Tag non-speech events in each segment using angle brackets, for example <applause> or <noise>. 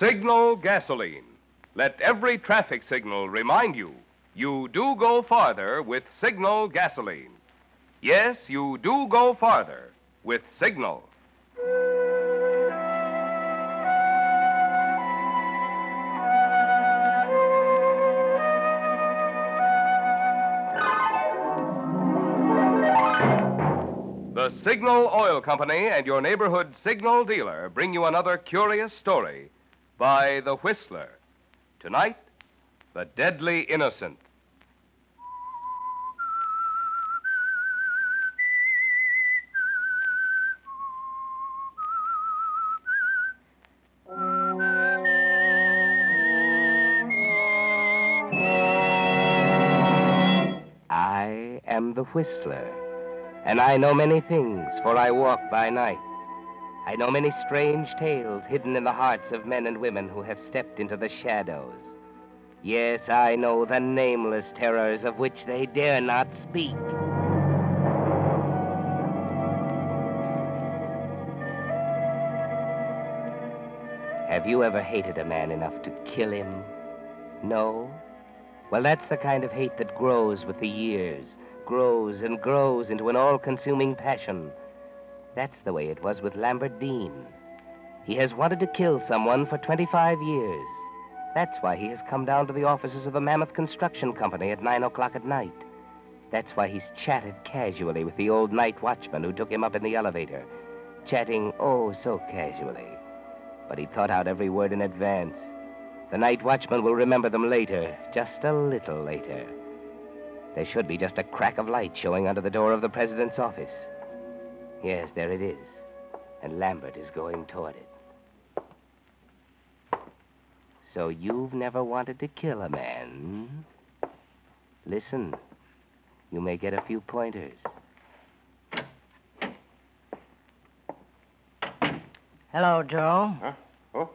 Signal gasoline. Let every traffic signal remind you you do go farther with Signal gasoline. Yes, you do go farther with Signal. The Signal Oil Company and your neighborhood Signal dealer bring you another curious story by The Whistler. Tonight, The Deadly Innocent. I am the Whistler, and I know many things, for I walk by night. I know many strange tales hidden in the hearts of men and women who have stepped into the shadows. Yes, I know the nameless terrors of which they dare not speak. Have you ever hated a man enough to kill him? No? Well, that's the kind of hate that grows with the years, grows and grows into an all consuming passion. That's the way it was with Lambert Dean. He has wanted to kill someone for 25 years. That's why he has come down to the offices of the Mammoth Construction Company at 9 o'clock at night. That's why he's chatted casually with the old night watchman who took him up in the elevator. Chatting, oh, so casually. But he thought out every word in advance. The night watchman will remember them later, just a little later. There should be just a crack of light showing under the door of the president's office. Yes, there it is. And Lambert is going toward it. So you've never wanted to kill a man? Listen, you may get a few pointers. Hello, Joe. Huh? Oh?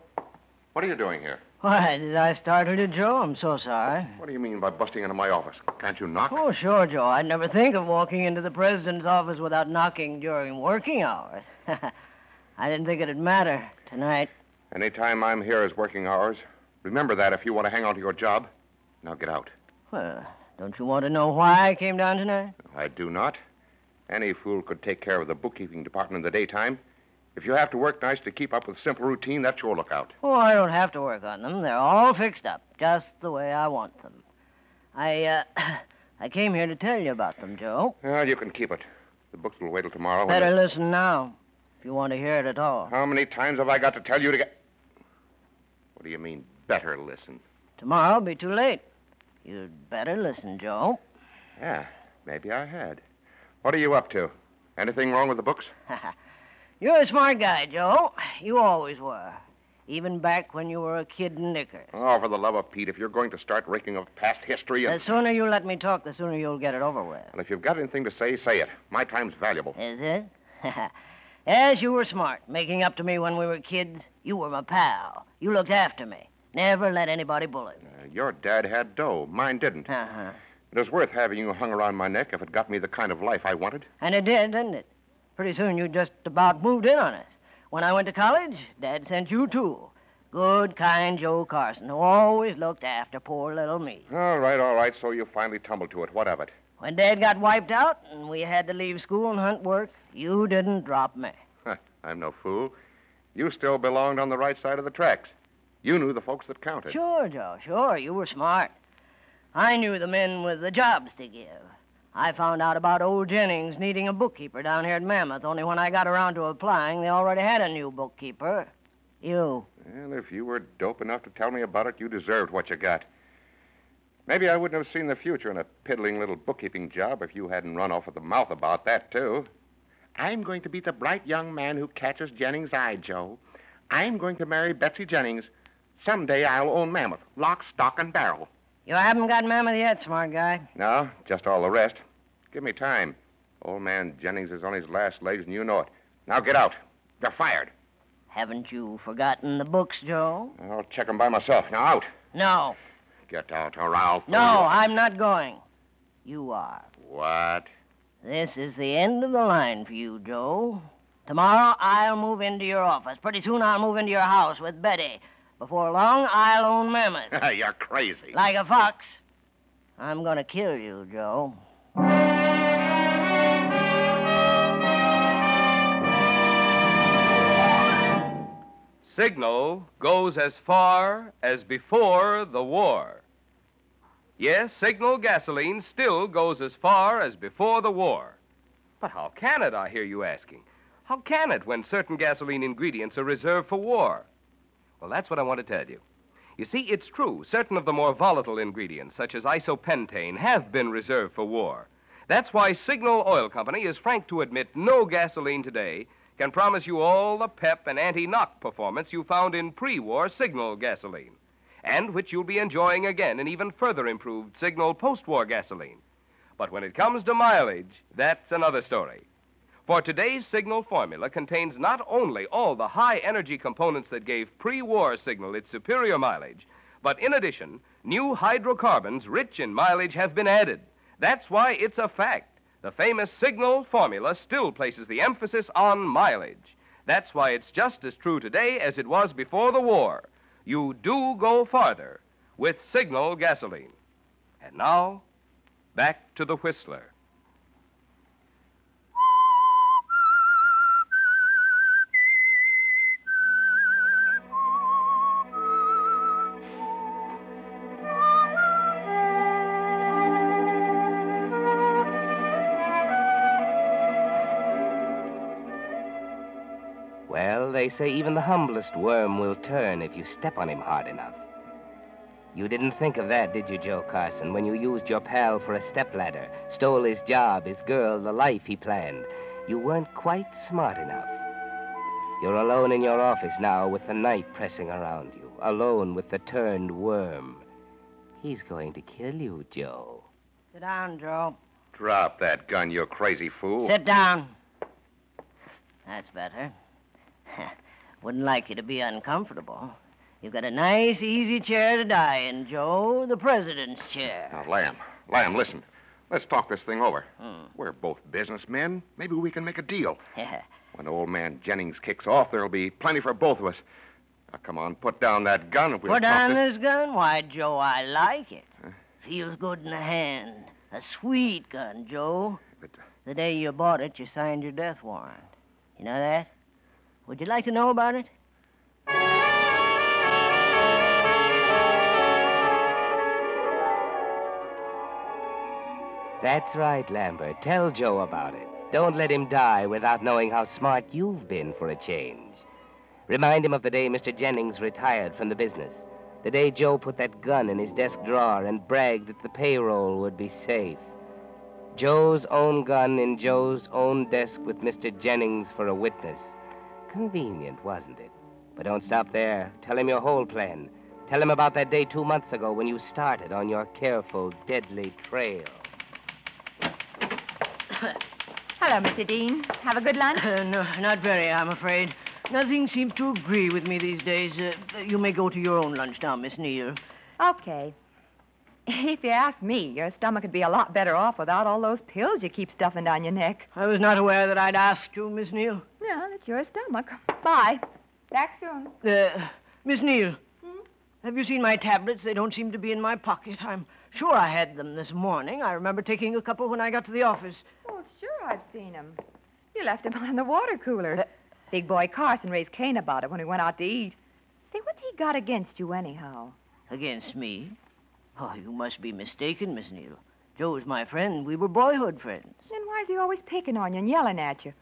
What are you doing here? Why, did I startle you, Joe? I'm so sorry. What do you mean by busting into my office? Can't you knock? Oh, sure, Joe. I'd never think of walking into the president's office without knocking during working hours. <laughs> I didn't think it'd matter tonight. Any time I'm here is working hours. Remember that if you want to hang on to your job. Now get out. Well, don't you want to know why I came down tonight? I do not. Any fool could take care of the bookkeeping department in the daytime. If you have to work nights to keep up with simple routine, that's your lookout. Oh, I don't have to work on them. They're all fixed up, just the way I want them. I, uh, <clears throat> I came here to tell you about them, Joe. Well, you can keep it. The books will wait till tomorrow. Better they- listen now, if you want to hear it at all. How many times have I got to tell you to get. What do you mean, better listen? Tomorrow'll be too late. You'd better listen, Joe. Yeah, maybe I had. What are you up to? Anything wrong with the books? <laughs> You're a smart guy, Joe. You always were. Even back when you were a kid in knicker. Oh, for the love of Pete, if you're going to start raking of past history and. The sooner you let me talk, the sooner you'll get it over with. Well, if you've got anything to say, say it. My time's valuable. Is it? <laughs> yes, you were smart, making up to me when we were kids. You were my pal. You looked after me. Never let anybody bully me. Uh, your dad had dough. Mine didn't. Uh-huh. It was worth having you hung around my neck if it got me the kind of life I wanted. And it did, didn't it? Pretty soon you just about moved in on us. When I went to college, Dad sent you too. Good, kind Joe Carson, who always looked after poor little me. All right, all right. So you finally tumbled to it. What of it? When Dad got wiped out and we had to leave school and hunt work, you didn't drop me. I'm no fool. You still belonged on the right side of the tracks. You knew the folks that counted. Sure, Joe, sure. You were smart. I knew the men with the jobs to give. I found out about old Jennings needing a bookkeeper down here at Mammoth, only when I got around to applying, they already had a new bookkeeper. You. Well, if you were dope enough to tell me about it, you deserved what you got. Maybe I wouldn't have seen the future in a piddling little bookkeeping job if you hadn't run off at the mouth about that, too. I'm going to be the bright young man who catches Jennings' eye, Joe. I'm going to marry Betsy Jennings. Someday I'll own Mammoth, lock, stock, and barrel. You haven't got Mammoth yet, smart guy. No, just all the rest. Give me time. Old man Jennings is on his last legs, and you know it. Now get out. You're fired. Haven't you forgotten the books, Joe? I'll check 'em by myself. Now out. No. Get out, or I'll. No, I'm not going. You are. What? This is the end of the line for you, Joe. Tomorrow I'll move into your office. Pretty soon I'll move into your house with Betty. Before long I'll own Mammoth. <laughs> You're crazy. like a fox. I'm gonna kill you, Joe. Signal goes as far as before the war. Yes, Signal gasoline still goes as far as before the war. But how can it, I hear you asking? How can it when certain gasoline ingredients are reserved for war? Well, that's what I want to tell you. You see, it's true, certain of the more volatile ingredients, such as isopentane, have been reserved for war. That's why Signal Oil Company is frank to admit no gasoline today can promise you all the pep and anti knock performance you found in pre war Signal gasoline, and which you'll be enjoying again in even further improved Signal post war gasoline. But when it comes to mileage, that's another story. For today's Signal formula contains not only all the high energy components that gave pre war Signal its superior mileage, but in addition, new hydrocarbons rich in mileage have been added. That's why it's a fact. The famous Signal formula still places the emphasis on mileage. That's why it's just as true today as it was before the war. You do go farther with Signal gasoline. And now, back to the Whistler. Say even the humblest worm will turn if you step on him hard enough. You didn't think of that, did you, Joe Carson, when you used your pal for a stepladder, stole his job, his girl, the life he planned? You weren't quite smart enough. You're alone in your office now with the night pressing around you, alone with the turned worm. He's going to kill you, Joe. Sit down, Joe. Drop that gun, you crazy fool. Sit down. That's better. <laughs> Wouldn't like you to be uncomfortable. You've got a nice, easy chair to die in, Joe. The president's chair. Now, Lamb, Lamb, listen. Let's talk this thing over. Hmm. We're both businessmen. Maybe we can make a deal. <laughs> Yeah. When old man Jennings kicks off, there'll be plenty for both of us. Now, come on, put down that gun and we'll Put down this- this gun? Why, Joe, I like it. Huh? Feels good in the hand. A sweet gun, Joe. But, The day you bought it, you signed your death warrant. You know that? Would you like to know about it? That's right, Lambert. Tell Joe about it. Don't let him die without knowing how smart you've been for a change. Remind him of the day Mr. Jennings retired from the business. The day Joe put that gun in his desk drawer and bragged that the payroll would be safe. Joe's own gun in Joe's own desk with Mr. Jennings for a witness. Convenient, wasn't it? But don't stop there. Tell him your whole plan. Tell him about that day two months ago when you started on your careful, deadly trail. <coughs> Hello, Mr. Dean. Have a good lunch? Uh, no, not very, I'm afraid. Nothing seems to agree with me these days. Uh, you may go to your own lunch now, Miss Neal. Okay. <laughs> If you ask me, your stomach would be a lot better off without all those pills you keep stuffing down your neck. I was not aware that I'd asked you, Miss Neal. Yeah, it's your stomach. Bye. Back soon. Uh, Miss Neal, Hmm? have you seen my tablets? They don't seem to be in my pocket. I'm sure I had them this morning. I remember taking a couple when I got to the office. Oh, sure, I've seen him. You left him on the water cooler. Big boy Carson raised Cain about it when he went out to eat. Say, what's he got against you, anyhow? Against me? Oh, you must be mistaken, Miss Neal. Joe's my friend. We were boyhood friends. Then why is he always picking on you and yelling at you?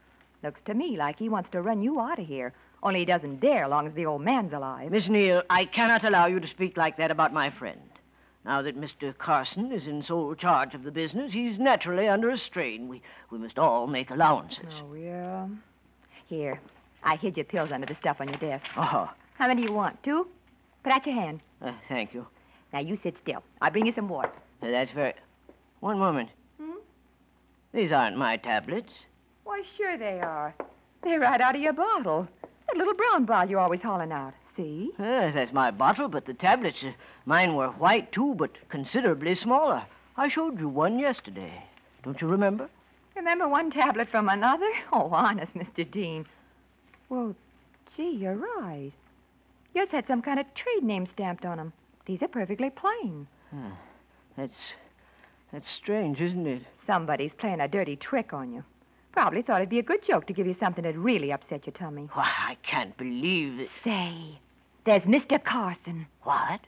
Looks to me like he wants to run you out of here. Only he doesn't dare long as the old man's alive. Miss Neal, I cannot allow you to speak like that about my friend. Now that Mr. Carson is in sole charge of the business, he's naturally under a strain. We, we must all make allowances. Oh, yeah. Here, I hid your pills under the stuff on your desk. Oh, How many do you want? Two? Put out your hand. uh, thank you. Now you sit still. I'll bring you some water. Uh, that's very. One moment. Hmm? These aren't my tablets. Why, sure they are. They're right out of your bottle. That little brown bottle you're always hauling out. See? Yes, that's my bottle, but the tablets, uh, mine were white too, but considerably smaller. I showed you one yesterday. Don't you remember? Remember one tablet from another? <laughs> Oh, honest, Mr. Dean. Well, gee, you're right. Yours had some kind of trade name stamped on them. These are perfectly plain. Hmm. That's that's strange, isn't it? Somebody's playing a dirty trick on you. Probably thought it'd be a good joke to give you something that'd really upset your tummy. Why, I can't believe it. Say, there's Mr. Carson. What?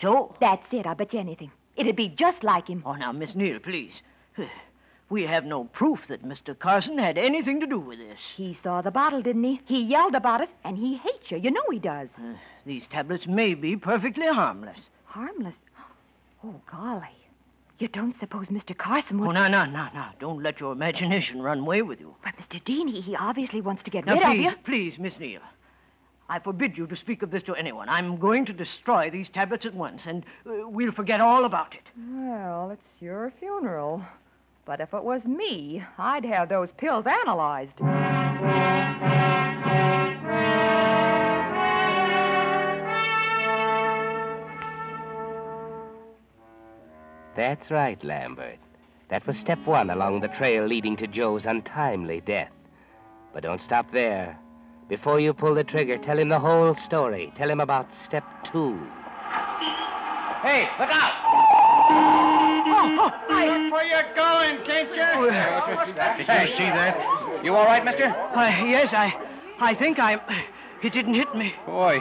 Joe? That's it. I'll bet you anything. It'd be just like him. Oh, now, Miss Neal, please. <sighs> We have no proof that Mr. Carson had anything to do with this. He saw the bottle, didn't he? He yelled about it, and he hates you. You know he does. Uh, these tablets may be perfectly harmless. Harmless. Oh, golly. You don't suppose Mr. Carson would. Oh, no, no, no, no. Don't let your imagination run away with you. But, Mr. Dean, he, he obviously wants to get Now, rid please, of you. please, Miss Neal. I forbid you to speak of this to anyone. I'm going to destroy these tablets at once, and uh, we'll forget all about it. Well, it's your funeral. But if it was me, I'd have those pills analyzed. That's right, Lambert. That was step one along the trail leading to Joe's untimely death. But don't stop there. Before you pull the trigger, tell him the whole story. Tell him about step two. Hey, look out! Look where you're going, can't you? Did you see that? You all right, mister? Uh, yes, I, I think I. It didn't hit me. Boy,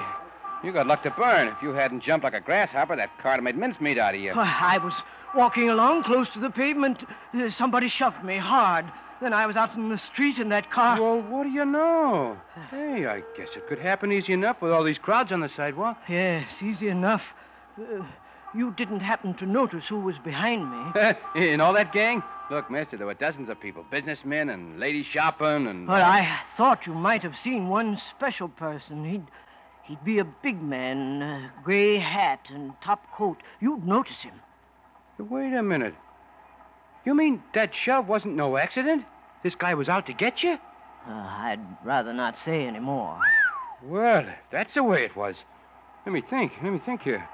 you got luck to burn. If you hadn't jumped like a grasshopper, that car would have made mincemeat out of you. Uh, I was walking along close to the pavement. Uh, somebody shoved me hard. Then I was out in the street in that car. Well, what do you know? Hey, I guess it could happen easy enough with all these crowds on the sidewalk. Yes, easy enough. Uh, you didn't happen to notice who was behind me. <laughs> In all that gang? Look, mister, there were dozens of people businessmen and ladies shopping and. Well, I thought you might have seen one special person. He'd he'd be a big man, uh, gray hat and top coat. You'd notice him. Wait a minute. You mean that shove wasn't no accident? This guy was out to get you? Uh, I'd rather not say any more. Well, that's the way it was. Let me think. Let me think here.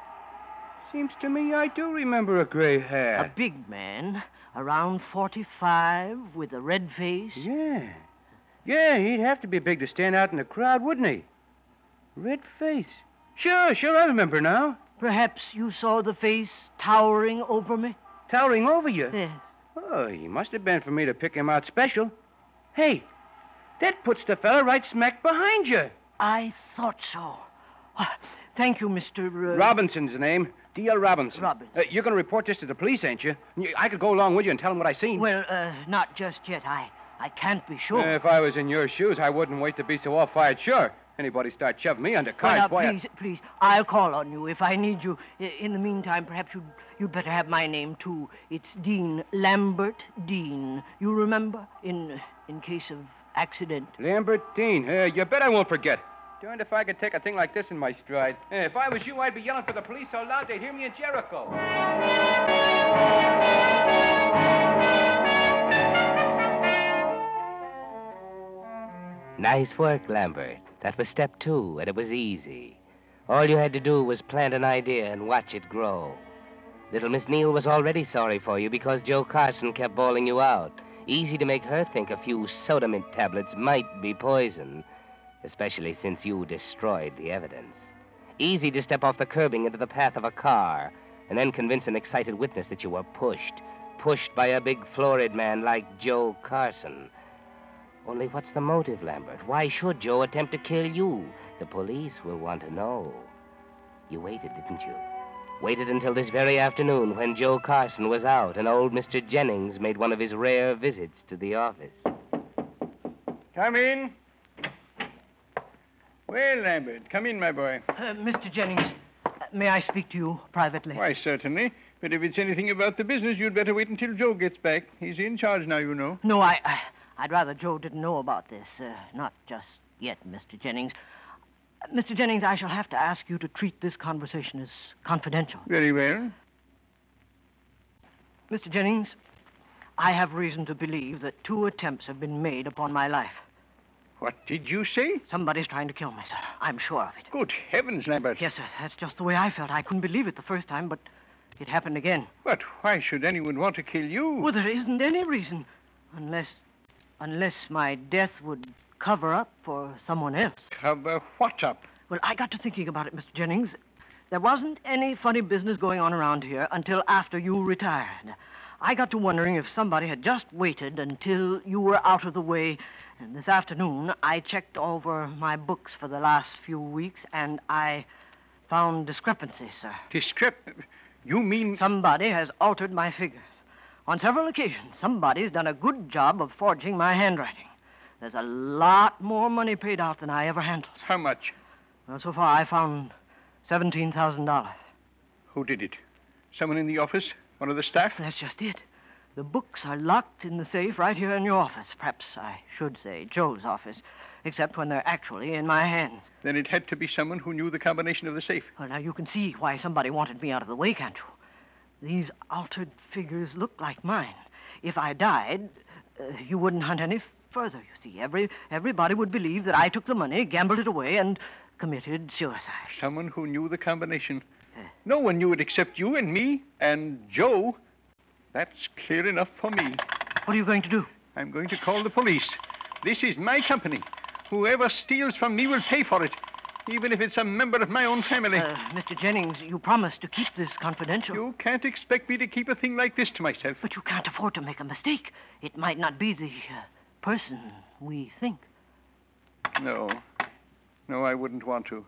Seems to me I do remember a gray hair. A big man, around 45, with a red face. Yeah. Yeah, he'd have to be big to stand out in the crowd, wouldn't he? Red face. Sure, sure, I remember now. Perhaps you saw the face towering over me? Towering over you. Yes. Oh, he must have been for me to pick him out special. Hey, that puts the fella right smack behind you. I thought so. Ah, Thank you, Mr. Uh, Robinson's the name. D.L. Robinson. Robinson. Uh, you're going to report this to the police, ain't you? I could go along with you and tell them what I seen. Well, uh, not just yet. I, I can't be sure. Uh, if I was in your shoes, I wouldn't wait to be so all-fired sure. Anybody start shoving me under Well, cars, now, boy. I- please, please, I'll call on you if I need you. In the meantime, perhaps you'd, you'd better have my name, too. It's Dean, Lambert Dean. You remember? In, in case of accident. Lambert Dean. Uh, you bet I won't forget. Darned if I could take a thing like this in my stride. Uh, if I was you, I'd be yelling for the police so loud they'd hear me in Jericho. Nice work, Lambert. That was step two, and it was easy. All you had to do was plant an idea and watch it grow. Little Miss Neal was already sorry for you because Joe Carson kept bawling you out. Easy to make her think a few soda mint tablets might be poison, especially since you destroyed the evidence. Easy to step off the curbing into the path of a car and then convince an excited witness that you were pushed, pushed by a big florid man like Joe Carson. Only what's the motive, Lambert? Why should Joe attempt to kill you? The police will want to know. You waited, didn't you? Waited until this very afternoon when Joe Carson was out and old Mr. Jennings made one of his rare visits to the office. Come in. Well, Lambert, come in, my boy. Uh, Mr. Jennings, may I speak to you privately? Why, certainly. But if it's anything about the business, you'd better wait until Joe gets back. He's in charge now, you know. No, I, I I'd rather Joe didn't know about this. Uh, not just yet, Mr. Jennings. Uh, Mr. Jennings, I shall have to ask you to treat this conversation as confidential. Very well. Mr. Jennings, I have reason to believe that two attempts have been made upon my life. What did you say? Somebody's trying to kill me, sir. I'm sure of it. Good heavens, Lambert. Yes, sir. That's just the way I felt. I couldn't believe it the first time, but it happened again. But why should anyone want to kill you? Well, there isn't any reason. Unless. Unless my death would cover up for someone else. Cover what up? Well, I got to thinking about it, Mr. Jennings. There wasn't any funny business going on around here until after you retired. I got to wondering if somebody had just waited until you were out of the way. And this afternoon, I checked over my books for the last few weeks, and I found discrepancies, sir. Discrep. You mean. Somebody has altered my figures. On several occasions, somebody's done a good job of forging my handwriting. There's a lot more money paid out than I ever handled. How much? Well, so far, I found $17,000. Who did it? Someone in the office? One of the staff? That's just it. The books are locked in the safe right here in your office. Perhaps I should say Joe's office, except when they're actually in my hands. Then it had to be someone who knew the combination of the safe. Well, now you can see why somebody wanted me out of the way, can't you? These altered figures look like mine. If I died, uh, you wouldn't hunt any further, you see. Every, everybody would believe that I took the money, gambled it away, and committed suicide. Someone who knew the combination. No one knew it except you and me and Joe. That's clear enough for me. What are you going to do? I'm going to call the police. This is my company. Whoever steals from me will pay for it, even if it's a member of my own family. Uh, Mr. Jennings, you promised to keep this confidential. You can't expect me to keep a thing like this to myself. But you can't afford to make a mistake. It might not be the uh, person we think. No. No, I wouldn't want to.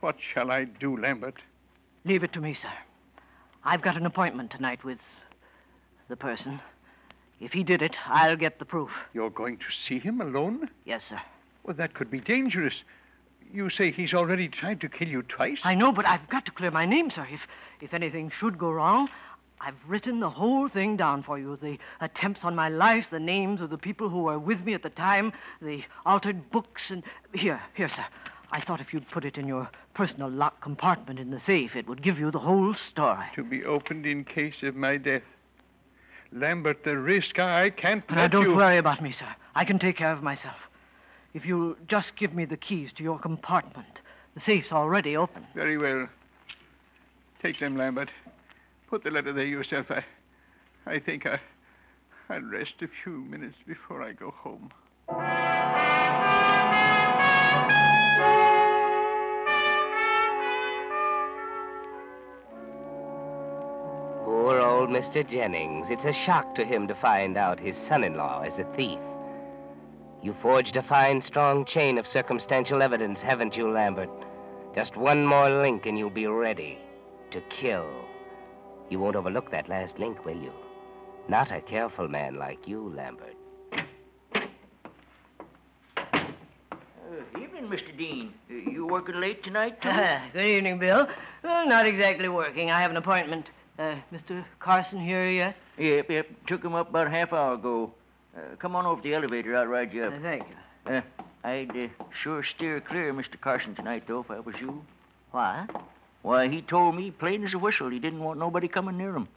What shall I do, Lambert? Leave it to me, sir. I've got an appointment tonight with the person. If he did it, I'll get the proof. You're going to see him alone? Yes, sir. Well, that could be dangerous. You say he's already tried to kill you twice? I know, but I've got to clear my name, sir. If if anything should go wrong, I've written the whole thing down for you. The attempts on my life, the names of the people who were with me at the time, the altered books, and here, here, sir. I thought if you'd put it in your personal locked compartment in the safe, it would give you the whole story. To be opened in case of my death. Lambert, the risk I can't But let now, don't you. worry about me, sir. I can take care of myself. If you'll just give me the keys to your compartment, the safe's already open. Very well. Take them, Lambert. Put the letter there yourself. I, I think I, I'll rest a few minutes before I go home. Old Mr. Jennings. It's a shock to him to find out his son in law is a thief. You forged a fine, strong chain of circumstantial evidence, haven't you, Lambert? Just one more link and you'll be ready to kill. You won't overlook that last link, will you? Not a careful man like you, Lambert. Uh, evening, Mr. Dean. Uh, you working late tonight, too? <laughs> Good evening, Bill. Well, not exactly working. I have an appointment. Uh, Mr. Carson here yet? yep, yep. Took him up about a half hour ago. Uh, come on over to the elevator. I'll ride you up. Uh, thank you. Uh, I'd uh, sure steer clear of Mr. Carson tonight, though, if I was you. Why? Why, he told me plain as a whistle he didn't want nobody coming near him.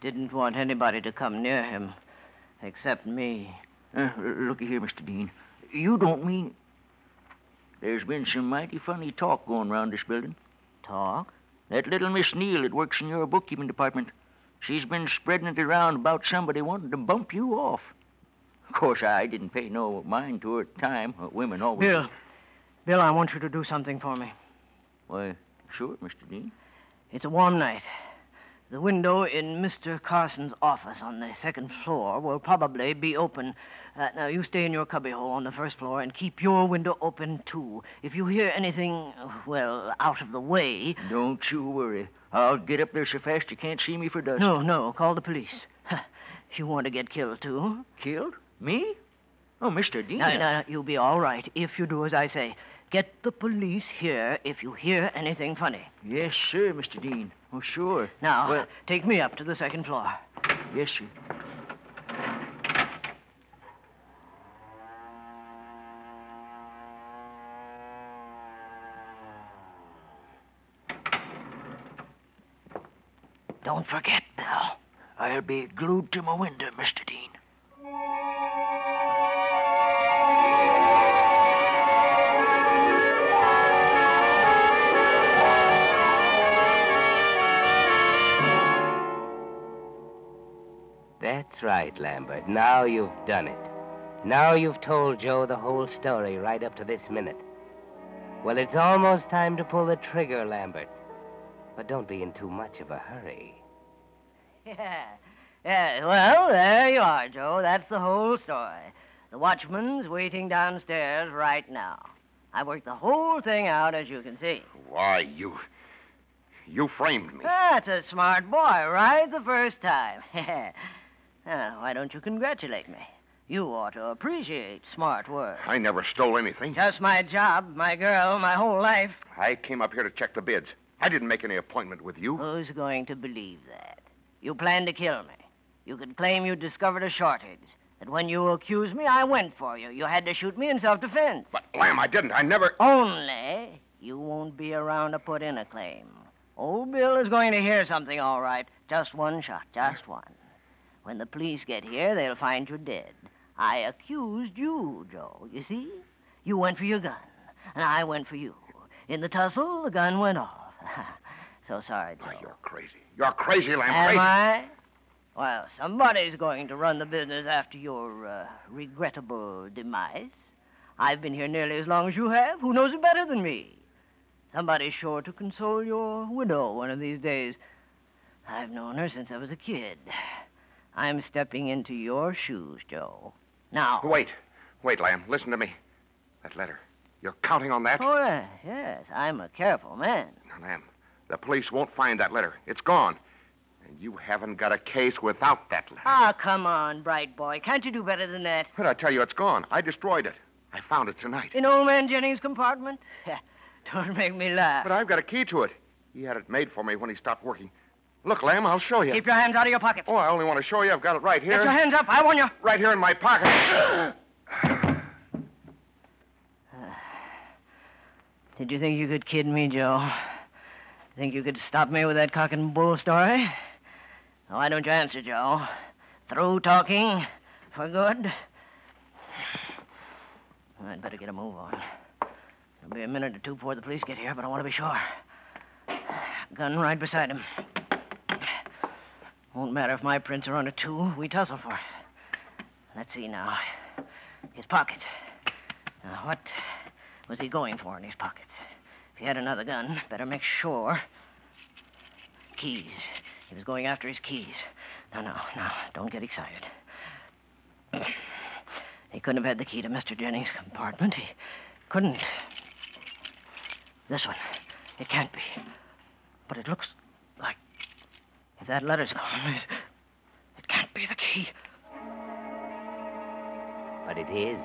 Didn't want anybody to come near him, except me. Uh, looky here, Mr. Dean. You don't mean. There's been some mighty funny talk going round this building. Talk? That little Miss Neal that works in your bookkeeping department. She's been spreading it around about somebody wanting to bump you off. Of course, I didn't pay no mind to her at the time. Uh, women always. Bill. Bill, I want you to do something for me. Why, sure, Mr. Dean. It's a warm night. The window in Mr. Carson's office on the second floor will probably be open. Uh, now, you stay in your cubbyhole on the first floor and keep your window open, too. If you hear anything, well, out of the way. Don't you worry. I'll get up there so fast you can't see me for dust. No, no, call the police. <laughs> you want to get killed, too? Killed? Me? Oh, Mr. Dean. No, no, you'll be all right if you do as I say. Get the police here if you hear anything funny. Yes, sir, Mr. Dean. Oh, sure. Now, Well- take me up to the second floor. Yes, sir. Don't forget, Bill. I'll be glued to my window, Mr. Dean. Right, Lambert. Now you've done it. Now you've told Joe the whole story right up to this minute. Well, it's almost time to pull the trigger, Lambert. But don't be in too much of a hurry. <laughs> Yeah. Yeah, well, there you are, Joe. That's the whole story. The watchman's waiting downstairs right now. I worked the whole thing out, as you can see. Why, you. You framed me. That's a smart boy, right the first time. <laughs> now, why don't you congratulate me? You ought to appreciate smart work. I never stole anything. Just my job, my girl, my whole life. I came up here to check the bids. I didn't make any appointment with you. Who's going to believe that? You planned to kill me. You could claim you discovered a shortage. That when you accused me, I went for you. You had to shoot me in self defense. But, Lamb, I didn't. I never. Only you won't be around to put in a claim. Old Bill is going to hear something, all right. Just one shot, just one. When the police get here, they'll find you dead. I accused you, Joe. You see? You went for your gun, and I went for you. In the tussle, the gun went off. <laughs> so sorry, Joe. Oh, you're crazy. You're crazy, Lamb. Am crazy. I? Well, somebody's going to run the business after your uh, regrettable demise. I've been here nearly as long as you have. Who knows it better than me? Somebody's sure to console your widow one of these days. I've known her since I was a kid. I'm stepping into your shoes, Joe. Now. Wait. Wait, Lamb. Listen to me. That letter. You're counting on that? Oh, yes, yes. I'm a careful man. Now, Lamb, the police won't find that letter. It's gone. And you haven't got a case without that letter. Ah, come on, bright boy. Can't you do better than that? But I tell you, it's gone. I destroyed it. I found it tonight. In old man Jennings' compartment? <laughs> Don't make me laugh. But I've got a key to it. He had it made for me when he stopped working. Look, Lamb, I'll show you. Keep your hands out of your pockets. Oh, I only want to show you. I've got it right here. Get your hands up. I warn you. Right here in my pocket. <sighs> Did you think you could kid me, Joe? Think you could stop me with that cock and bull story? Why don't you answer, Joe? Through talking for good? I'd better get a move on. It'll be a minute or two before the police get here, but I want to be sure. Gun right beside him. Won't matter if my prints are on it, too. We tussle for it. Let's see now. His pocket. Now, what was he going for in his pockets? If he had another gun, better make sure. Keys. He was going after his keys. No, no, no. Don't get excited. <clears throat> He couldn't have had the key to Mr. Jennings' compartment. He couldn't. This one. It can't be. But it looks like. If that letter's gone, it, it can't be the key. But it is.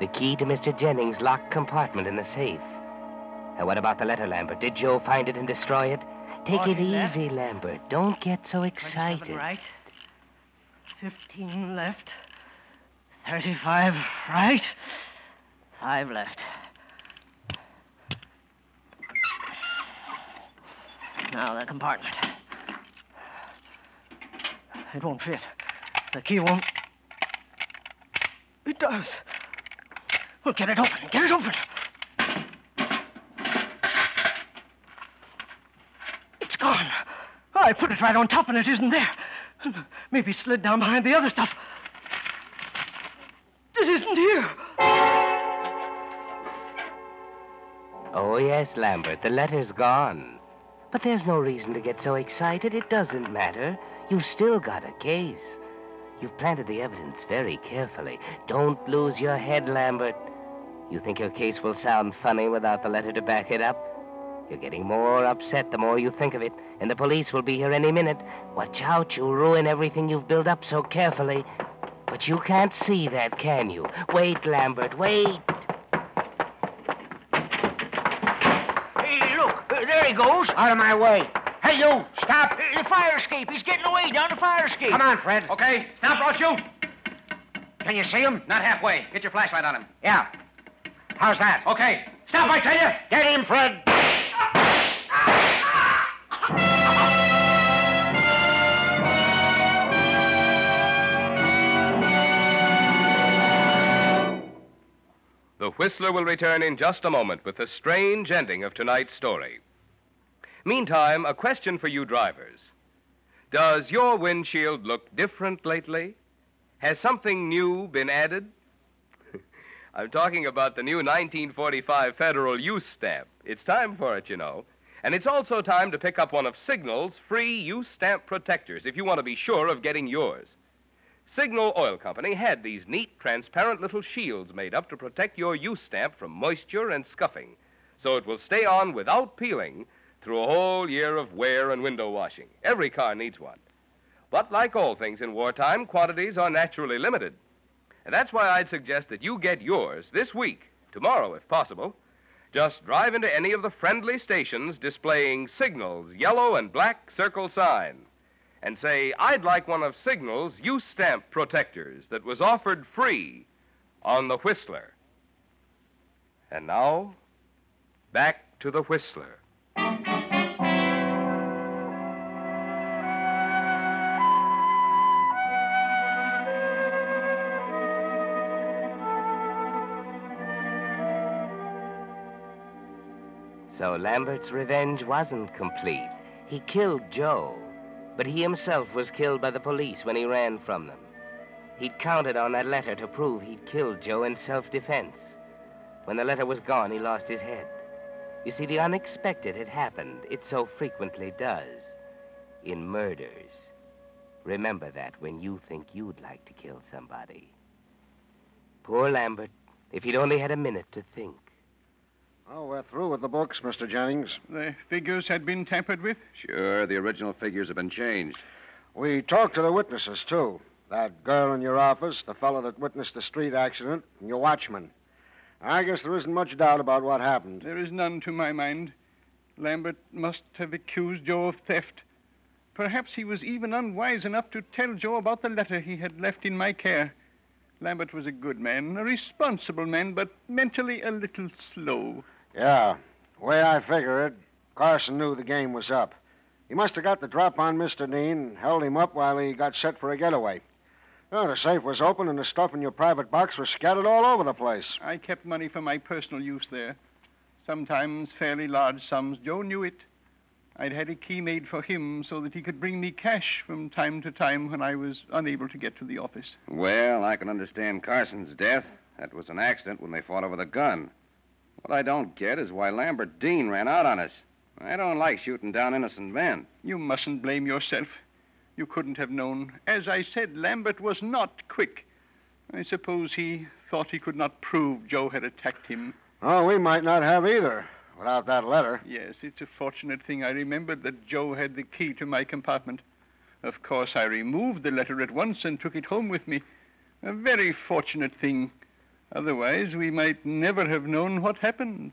The key to Mr. Jennings' locked compartment in the safe. Now, what about the letter, Lambert? Did Joe find it and destroy it? Take it left. easy, Lambert. Don't get so excited. right. 15 left. 35 right. Five left. Now, the compartment. It won't fit. The key won't. It does. Well, get it open. Get it open. It's gone. I put it right on top and it isn't there. Maybe slid down behind the other stuff. It isn't here. Oh, yes, Lambert. The letter's gone. But there's no reason to get so excited. It doesn't matter. You've still got a case. You've planted the evidence very carefully. Don't lose your head, Lambert. You think your case will sound funny without the letter to back it up? You're getting more upset the more you think of it, and the police will be here any minute. Watch out, you'll ruin everything you've built up so carefully. But you can't see that, can you? Wait, Lambert, wait. Hey, look, uh, there he goes. Out of my way. Hey, you, stop. Uh, the fire escape. He's getting away down the fire escape. Come on, Fred. Okay, stop or I'll shoot. Can you see him? Not halfway. Get your flashlight on him. Yeah. How's that? Okay, stop, I tell you. Get him, Fred. The Whistler will return in just a moment with the strange ending of tonight's story. Meantime, a question for you drivers Does your windshield look different lately? Has something new been added? <laughs> I'm talking about the new 1945 Federal Use Stamp. It's time for it, you know. And it's also time to pick up one of Signal's free use stamp protectors if you want to be sure of getting yours. Signal Oil Company had these neat, transparent little shields made up to protect your use stamp from moisture and scuffing, so it will stay on without peeling through a whole year of wear and window washing. Every car needs one. But like all things in wartime, quantities are naturally limited. And that's why I'd suggest that you get yours this week, tomorrow if possible. Just drive into any of the friendly stations displaying Signal's yellow and black circle sign and say, I'd like one of Signal's use stamp protectors that was offered free on the Whistler. And now, back to the Whistler. Lambert's revenge wasn't complete. He killed Joe, but he himself was killed by the police when he ran from them. He'd counted on that letter to prove he'd killed Joe in self defense. When the letter was gone, he lost his head. You see, the unexpected had happened. It so frequently does. In murders. Remember that when you think you'd like to kill somebody. Poor Lambert, if he'd only had a minute to think. Oh, we're through with the books, Mr. Jennings. The figures had been tampered with? Sure, the original figures have been changed. We talked to the witnesses, too. That girl in your office, the fellow that witnessed the street accident, and your watchman. I guess there isn't much doubt about what happened. There is none to my mind. Lambert must have accused Joe of theft. Perhaps he was even unwise enough to tell Joe about the letter he had left in my care. Lambert was a good man, a responsible man, but mentally a little slow. Yeah. The way I figure it, Carson knew the game was up. He must have got the drop on Mr. Dean and held him up while he got set for a getaway. Oh, the safe was open and the stuff in your private box was scattered all over the place. I kept money for my personal use there. Sometimes fairly large sums. Joe knew it. I'd had a key made for him so that he could bring me cash from time to time when I was unable to get to the office. Well, I can understand Carson's death. That was an accident when they fought over the gun. What I don't get is why Lambert Dean ran out on us. I don't like shooting down innocent men. You mustn't blame yourself. You couldn't have known. As I said, Lambert was not quick. I suppose he thought he could not prove Joe had attacked him. Oh, we might not have either without that letter. Yes, it's a fortunate thing I remembered that Joe had the key to my compartment. Of course, I removed the letter at once and took it home with me. A very fortunate thing. Otherwise, we might never have known what happened.